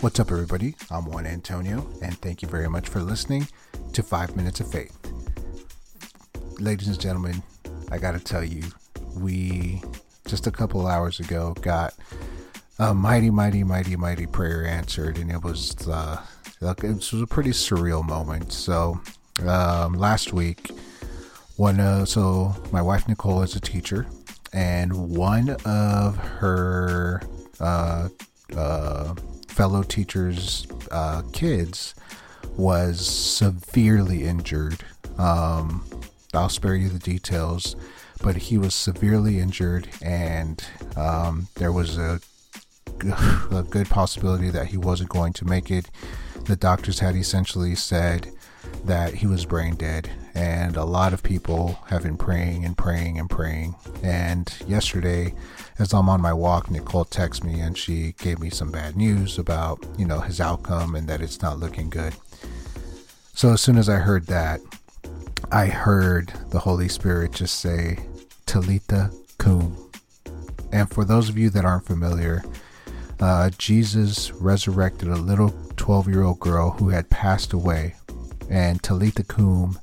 What's up, everybody? I'm Juan Antonio, and thank you very much for listening to Five Minutes of Faith. Ladies and gentlemen, I gotta tell you, we just a couple hours ago got a mighty, mighty, mighty, mighty prayer answered, and it was uh, it was a pretty surreal moment. So um, last week, one uh, so my wife Nicole is a teacher, and one of her uh, uh, fellow teachers' uh, kids was severely injured. Um, I'll spare you the details, but he was severely injured, and um, there was a, a good possibility that he wasn't going to make it. The doctors had essentially said that he was brain dead, and a lot of people have been praying and praying and praying. And yesterday, as I'm on my walk, Nicole texted me and she gave me some bad news about, you know, his outcome and that it's not looking good. So as soon as I heard that, I heard the Holy Spirit just say, Talitha Kum. And for those of you that aren't familiar, uh, Jesus resurrected a little 12 year old girl who had passed away. And Talitha Kum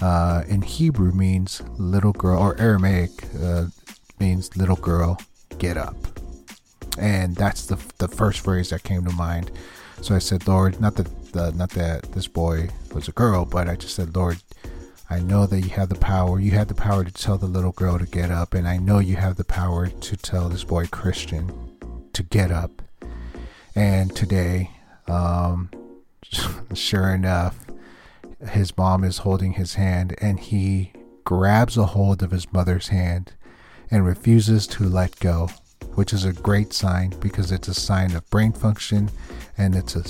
uh, in Hebrew means little girl, or Aramaic uh, means little girl, get up. And that's the, the first phrase that came to mind. So I said, Lord, not that, the, not that this boy was a girl, but I just said, Lord, I know that you have the power. You had the power to tell the little girl to get up, and I know you have the power to tell this boy Christian to get up. And today, um, sure enough, his mom is holding his hand, and he grabs a hold of his mother's hand and refuses to let go, which is a great sign because it's a sign of brain function and it's a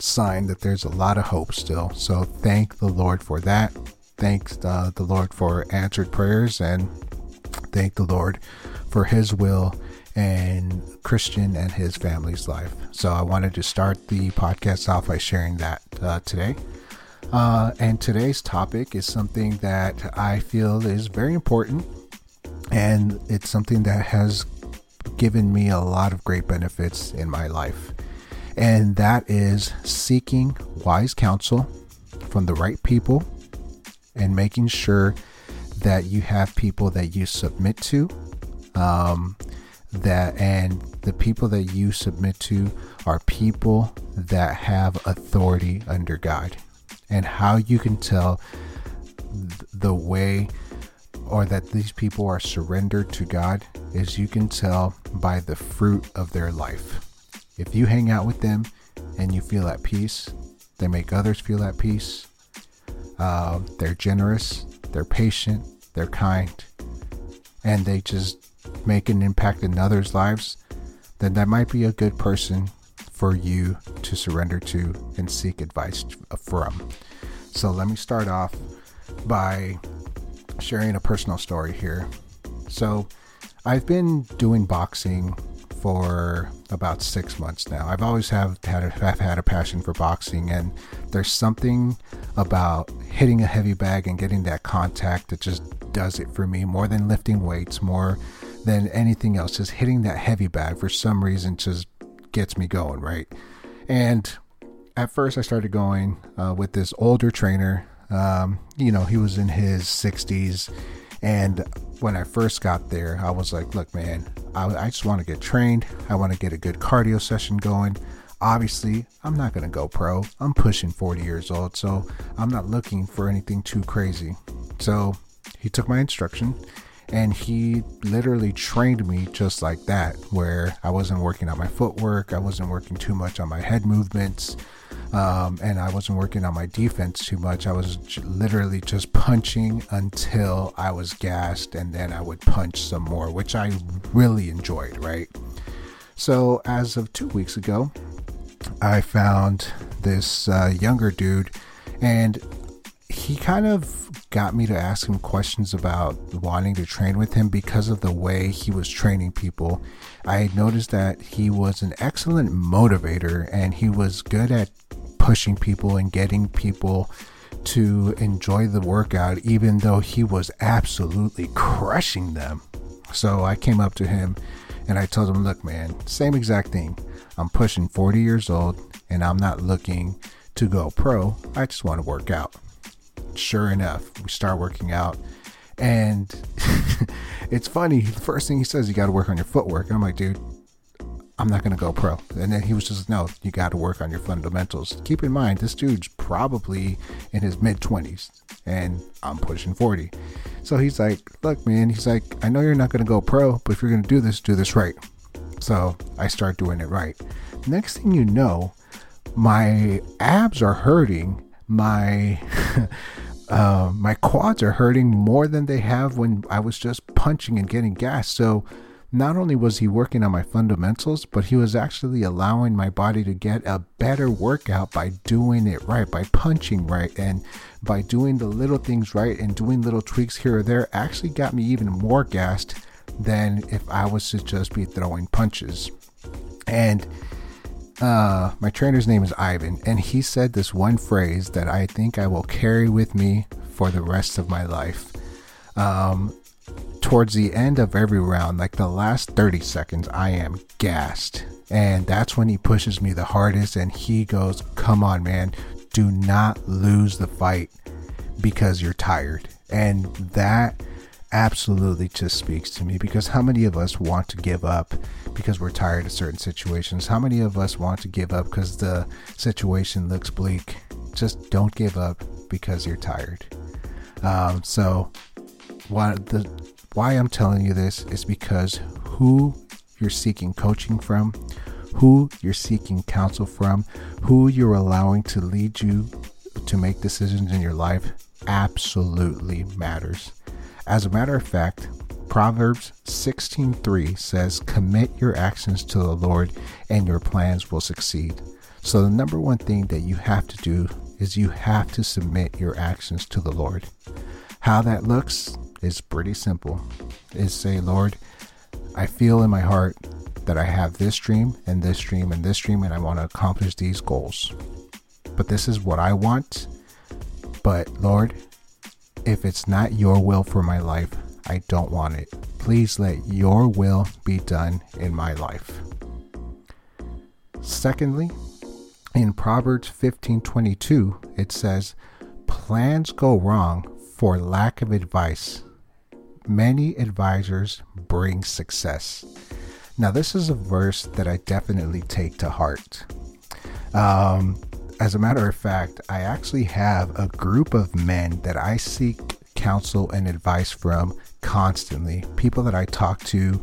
sign that there's a lot of hope still. So thank the Lord for that thanks uh, the Lord for answered prayers and thank the Lord for His will and Christian and his family's life. So I wanted to start the podcast off by sharing that uh, today. Uh, and today's topic is something that I feel is very important, and it's something that has given me a lot of great benefits in my life. And that is seeking wise counsel from the right people and making sure that you have people that you submit to um, that and the people that you submit to are people that have authority under God and how you can tell the way or that these people are surrendered to God is you can tell by the fruit of their life. If you hang out with them and you feel at peace, they make others feel at peace, uh, they're generous, they're patient, they're kind, and they just make an impact in others' lives, then that might be a good person for you to surrender to and seek advice from. So let me start off by sharing a personal story here. So I've been doing boxing for about six months now. I've always have had a, have had a passion for boxing, and there's something about hitting a heavy bag and getting that contact that just does it for me more than lifting weights, more than anything else. Just hitting that heavy bag for some reason just gets me going, right? And at first, I started going uh, with this older trainer. Um, you know, he was in his 60s and when I first got there, I was like, look, man, I, I just want to get trained. I want to get a good cardio session going. Obviously, I'm not going to go pro. I'm pushing 40 years old, so I'm not looking for anything too crazy. So he took my instruction and he literally trained me just like that, where I wasn't working on my footwork, I wasn't working too much on my head movements um, and I wasn't working on my defense too much. I was j- literally just punching until I was gassed, and then I would punch some more, which I really enjoyed, right? So, as of two weeks ago, I found this uh, younger dude, and he kind of got me to ask him questions about wanting to train with him because of the way he was training people. I noticed that he was an excellent motivator and he was good at pushing people and getting people to enjoy the workout, even though he was absolutely crushing them. So I came up to him and I told him, Look, man, same exact thing. I'm pushing 40 years old and I'm not looking to go pro. I just want to work out. Sure enough, we start working out. And it's funny. The first thing he says, you got to work on your footwork. And I'm like, dude, I'm not going to go pro. And then he was just, no, you got to work on your fundamentals. Keep in mind, this dude's probably in his mid 20s and I'm pushing 40. So he's like, look, man, he's like, I know you're not going to go pro, but if you're going to do this, do this right. So I start doing it right. Next thing you know, my abs are hurting. My. uh, my quads are hurting more than they have when I was just punching and getting gas. So not only was he working on my fundamentals, but he was actually allowing my body to get a better workout by doing it right, by punching right, and by doing the little things right and doing little tweaks here or there. Actually, got me even more gassed than if I was to just be throwing punches. And uh, my trainer's name is Ivan, and he said this one phrase that I think I will carry with me for the rest of my life. Um, towards the end of every round, like the last 30 seconds, I am gassed. And that's when he pushes me the hardest and he goes, Come on, man, do not lose the fight because you're tired. And that absolutely just speaks to me because how many of us want to give up because we're tired of certain situations? How many of us want to give up because the situation looks bleak? Just don't give up because you're tired. Um, so, what the why I'm telling you this is because who you're seeking coaching from, who you're seeking counsel from, who you're allowing to lead you to make decisions in your life absolutely matters. As a matter of fact, Proverbs 16:3 says, "Commit your actions to the Lord and your plans will succeed." So the number one thing that you have to do is you have to submit your actions to the Lord. How that looks is pretty simple. Is say, Lord, I feel in my heart that I have this dream and this dream and this dream, and I want to accomplish these goals. But this is what I want. But Lord, if it's not your will for my life, I don't want it. Please let your will be done in my life. Secondly, in Proverbs 15:22, it says, "Plans go wrong for lack of advice, many advisors bring success. Now, this is a verse that I definitely take to heart. Um, as a matter of fact, I actually have a group of men that I seek counsel and advice from constantly. People that I talk to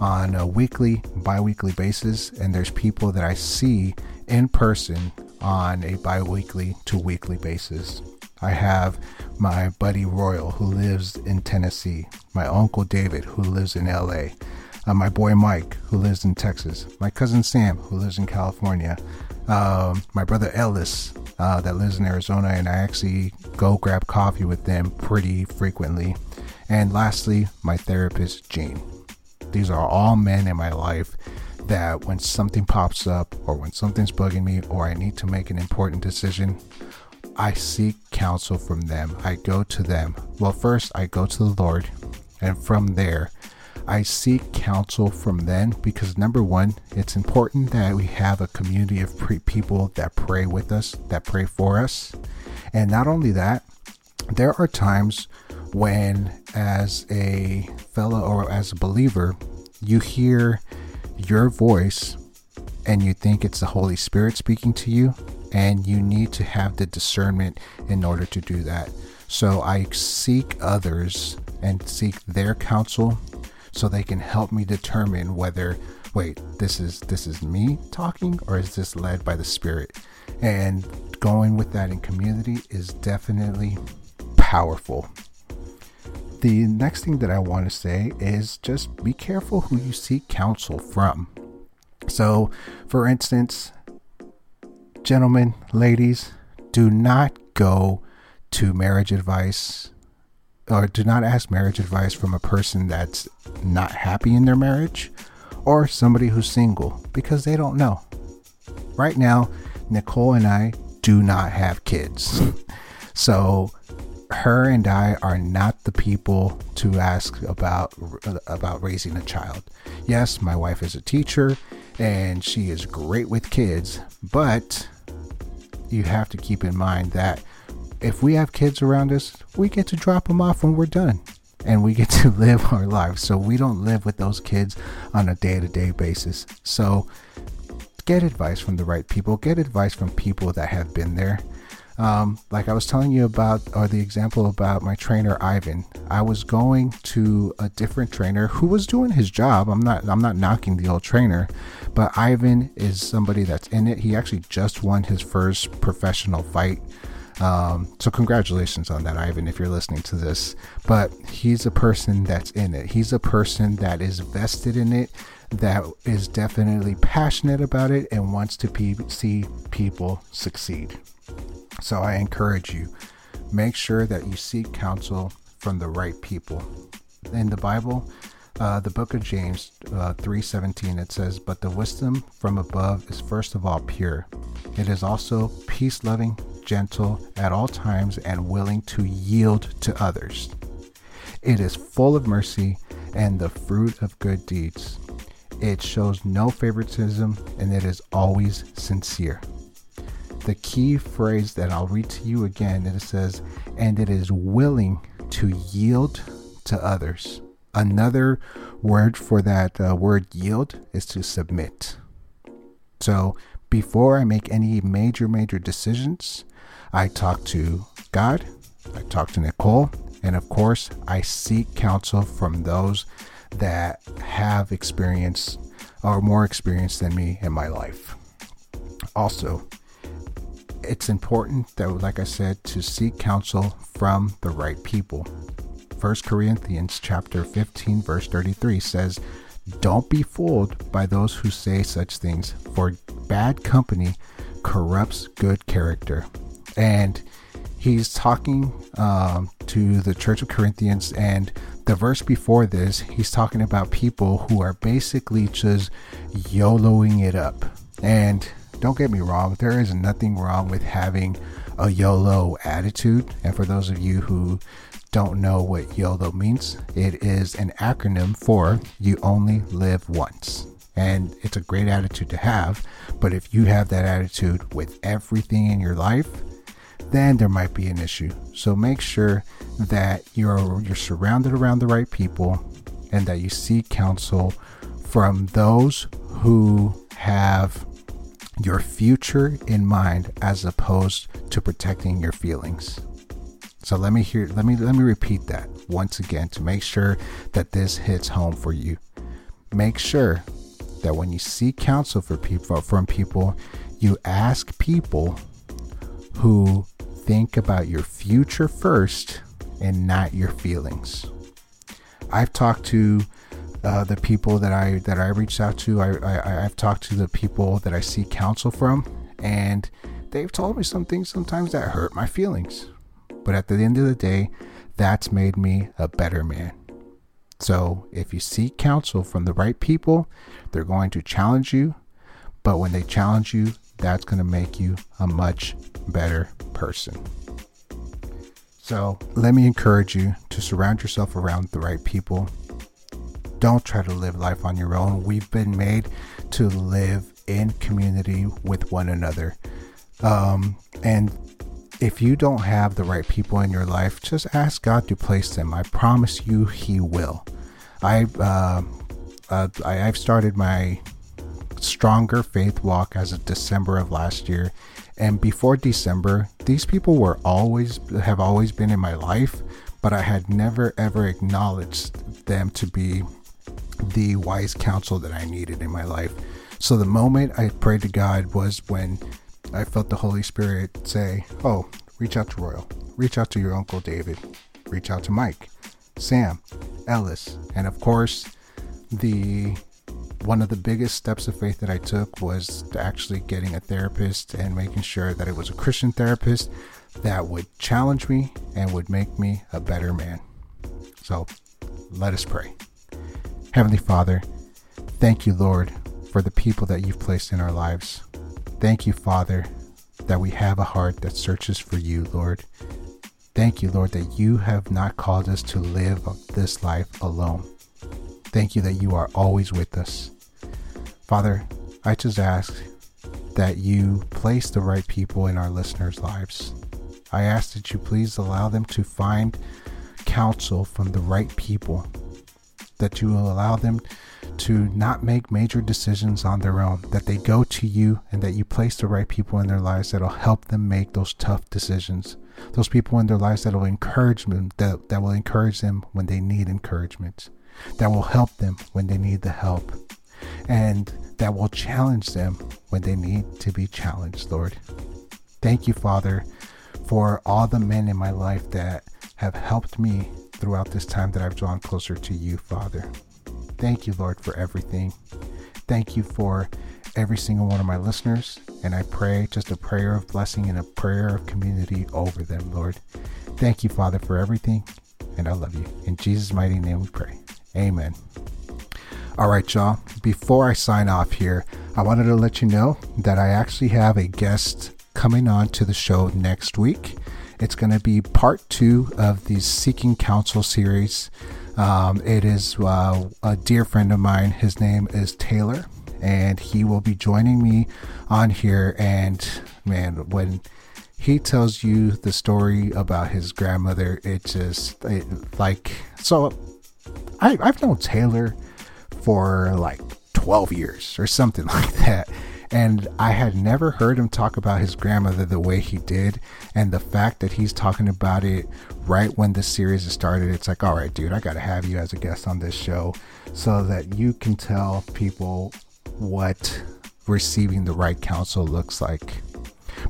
on a weekly, bi weekly basis, and there's people that I see in person on a bi weekly to weekly basis. I have my buddy Royal, who lives in Tennessee, my uncle David, who lives in LA, uh, my boy Mike, who lives in Texas, my cousin Sam, who lives in California, um, my brother Ellis, uh, that lives in Arizona, and I actually go grab coffee with them pretty frequently. And lastly, my therapist, Gene. These are all men in my life that when something pops up, or when something's bugging me, or I need to make an important decision, I seek counsel from them. I go to them. Well, first, I go to the Lord, and from there, I seek counsel from them because number one, it's important that we have a community of pre- people that pray with us, that pray for us. And not only that, there are times when, as a fellow or as a believer, you hear your voice and you think it's the Holy Spirit speaking to you, and you need to have the discernment in order to do that. So I seek others and seek their counsel so they can help me determine whether wait, this is this is me talking or is this led by the spirit? And going with that in community is definitely powerful. The next thing that I want to say is just be careful who you seek counsel from. So, for instance, gentlemen, ladies, do not go to marriage advice or do not ask marriage advice from a person that's not happy in their marriage or somebody who's single because they don't know. Right now, Nicole and I do not have kids. So her and I are not the people to ask about about raising a child. Yes, my wife is a teacher and she is great with kids, but you have to keep in mind that if we have kids around us, we get to drop them off when we're done and we get to live our lives. So we don't live with those kids on a day to day basis. So get advice from the right people, get advice from people that have been there. Um, like I was telling you about, or the example about my trainer Ivan. I was going to a different trainer who was doing his job. I'm not, I'm not knocking the old trainer, but Ivan is somebody that's in it. He actually just won his first professional fight. Um, so congratulations on that, Ivan, if you're listening to this. But he's a person that's in it. He's a person that is vested in it, that is definitely passionate about it, and wants to see people succeed. So I encourage you, make sure that you seek counsel from the right people. In the Bible, uh, the book of James uh, 3:17 it says, "But the wisdom from above is first of all pure. It is also peace-loving, gentle at all times, and willing to yield to others. It is full of mercy and the fruit of good deeds. It shows no favoritism, and it is always sincere." The key phrase that I'll read to you again it says, "And it is willing to yield to others." Another word for that uh, word yield is to submit. So before I make any major, major decisions, I talk to God, I talk to Nicole, and of course, I seek counsel from those that have experience or more experience than me in my life. Also, it's important that, like I said, to seek counsel from the right people. 1 Corinthians chapter 15 verse 33 says, "Don't be fooled by those who say such things, for bad company corrupts good character." And he's talking um, to the church of Corinthians, and the verse before this, he's talking about people who are basically just YOLOing it up. And don't get me wrong, there is nothing wrong with having a YOLO attitude. And for those of you who don't know what YOLO means, it is an acronym for You Only Live Once. And it's a great attitude to have, but if you have that attitude with everything in your life, then there might be an issue. So make sure that you're you're surrounded around the right people and that you seek counsel from those who have your future in mind as opposed to protecting your feelings. So let me hear let me let me repeat that once again to make sure that this hits home for you. Make sure that when you seek counsel for people from people, you ask people who think about your future first and not your feelings. I've talked to uh, the people that I that I reached out to. I, I I've talked to the people that I seek counsel from, and they've told me some things sometimes that hurt my feelings. But at the end of the day, that's made me a better man. So if you seek counsel from the right people, they're going to challenge you. But when they challenge you, that's going to make you a much better person. So let me encourage you to surround yourself around the right people. Don't try to live life on your own. We've been made to live in community with one another. Um, and if you don't have the right people in your life, just ask God to place them. I promise you, He will. I, uh, uh, I have started my stronger faith walk as of December of last year, and before December, these people were always have always been in my life, but I had never ever acknowledged them to be the wise counsel that I needed in my life. So the moment I prayed to God was when I felt the Holy Spirit say, Oh, reach out to Royal, reach out to your Uncle David, reach out to Mike, Sam, Ellis, and of course, the one of the biggest steps of faith that I took was to actually getting a therapist and making sure that it was a Christian therapist that would challenge me and would make me a better man. So let us pray. Heavenly Father, thank you, Lord, for the people that you've placed in our lives. Thank you, Father, that we have a heart that searches for you, Lord. Thank you, Lord, that you have not called us to live this life alone. Thank you that you are always with us. Father, I just ask that you place the right people in our listeners' lives. I ask that you please allow them to find counsel from the right people, that you will allow them to not make major decisions on their own, that they go to you and that you place the right people in their lives that'll help them make those tough decisions. Those people in their lives that will encourage them, that, that will encourage them when they need encouragement, that will help them when they need the help, and that will challenge them when they need to be challenged, Lord. Thank you, Father, for all the men in my life that have helped me throughout this time that I've drawn closer to you, Father. Thank you, Lord, for everything. Thank you for every single one of my listeners. And I pray just a prayer of blessing and a prayer of community over them, Lord. Thank you, Father, for everything. And I love you. In Jesus' mighty name we pray. Amen. All right, y'all. Before I sign off here, I wanted to let you know that I actually have a guest coming on to the show next week. It's going to be part two of the Seeking Counsel series. Um, it is uh, a dear friend of mine. His name is Taylor, and he will be joining me on here. And man, when he tells you the story about his grandmother, it just it, like so. I, I've known Taylor for like 12 years or something like that. And I had never heard him talk about his grandmother the way he did. And the fact that he's talking about it right when the series started, it's like, all right, dude, I got to have you as a guest on this show so that you can tell people what receiving the right counsel looks like.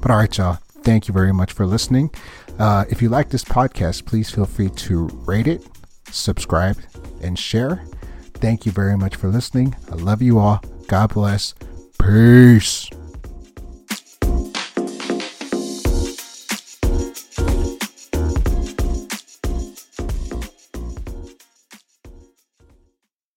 But all right, y'all, thank you very much for listening. Uh, if you like this podcast, please feel free to rate it, subscribe, and share. Thank you very much for listening. I love you all. God bless. Peace.